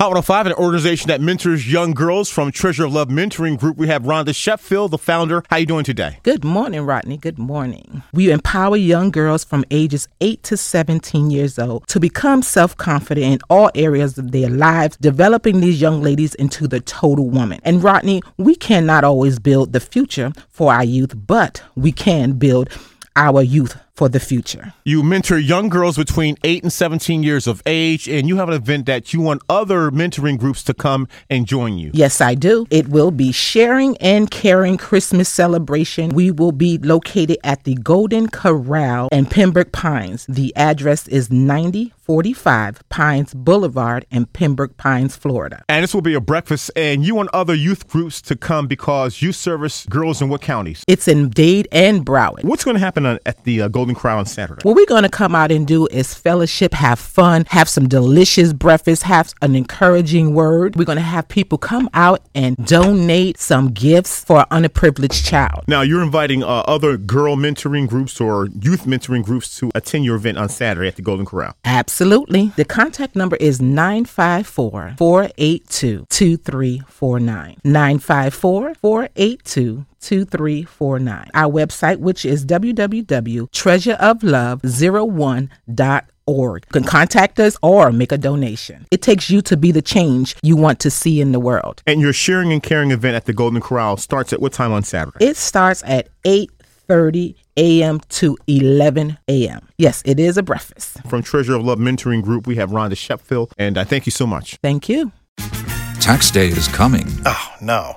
Hot 105, an organization that mentors young girls from Treasure of Love Mentoring Group. We have Rhonda Sheffield, the founder. How are you doing today? Good morning, Rodney. Good morning. We empower young girls from ages 8 to 17 years old to become self-confident in all areas of their lives, developing these young ladies into the total woman. And Rodney, we cannot always build the future for our youth, but we can build our youth for the future. You mentor young girls between 8 and 17 years of age, and you have an event that you want other mentoring groups to come and join you. Yes, I do. It will be Sharing and Caring Christmas Celebration. We will be located at the Golden Corral in Pembroke Pines. The address is 9045 Pines Boulevard in Pembroke Pines, Florida. And this will be a breakfast, and you want other youth groups to come because you service girls in what counties? It's in Dade and Broward. What's going to happen at the uh, Golden Corral on Saturday? What we're going to come out and do is fellowship, have fun, have some delicious breakfast, have an encouraging word. We're going to have people come out and donate some gifts for an underprivileged child. Now, you're inviting uh, other girl mentoring groups or youth mentoring groups to attend your event on Saturday at the Golden Corral. Absolutely. The contact number is 954 482 2349. 954 482 2349. Our website, which is www.treasureoflove01.org. You can contact us or make a donation. It takes you to be the change you want to see in the world. And your sharing and caring event at the Golden Corral starts at what time on Saturday? It starts at 8:30 a.m. to 11 a.m. Yes, it is a breakfast. From Treasure of Love Mentoring Group, we have Rhonda Sheffield, and I thank you so much. Thank you. Tax day is coming. Oh, no.